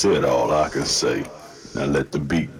said all I can say. Now let the beat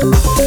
Música